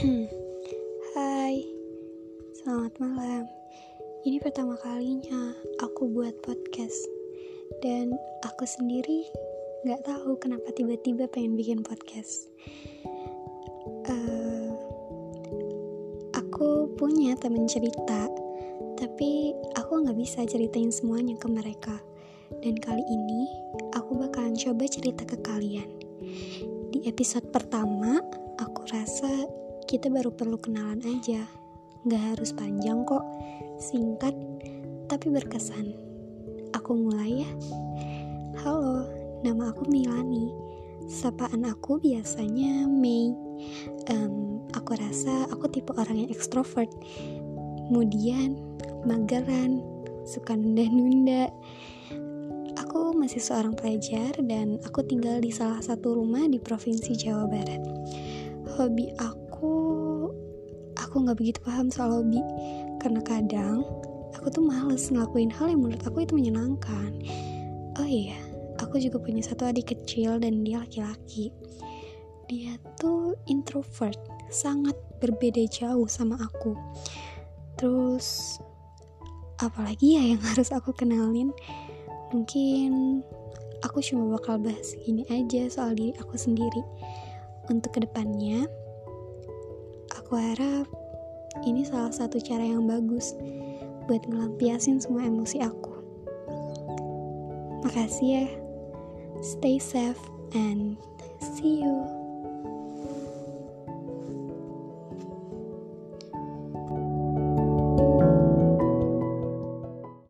Hmm. Hai, selamat malam. Ini pertama kalinya aku buat podcast, dan aku sendiri gak tahu kenapa tiba-tiba pengen bikin podcast. Uh, aku punya temen cerita, tapi aku gak bisa ceritain semuanya ke mereka. Dan kali ini aku bakalan coba cerita ke kalian. Di episode pertama, aku rasa kita baru perlu kenalan aja. Nggak harus panjang kok, singkat tapi berkesan. Aku mulai ya. Halo, nama aku Milani. Sapaan aku biasanya Mei. Um, aku rasa aku tipe orang yang ekstrovert. Kemudian mageran, suka nunda-nunda. Aku masih seorang pelajar dan aku tinggal di salah satu rumah di provinsi Jawa Barat. Hobi aku aku nggak begitu paham soal hobi. Karena kadang aku tuh males ngelakuin hal yang menurut aku itu menyenangkan. Oh iya aku juga punya satu adik kecil dan dia laki-laki. Dia tuh introvert sangat berbeda jauh sama aku. Terus apalagi ya yang harus aku kenalin? Mungkin aku cuma bakal bahas gini aja soal diri aku sendiri. Untuk ke depannya aku harap ini salah satu cara yang bagus buat ngelampiasin semua emosi aku. Makasih ya. Stay safe and see you.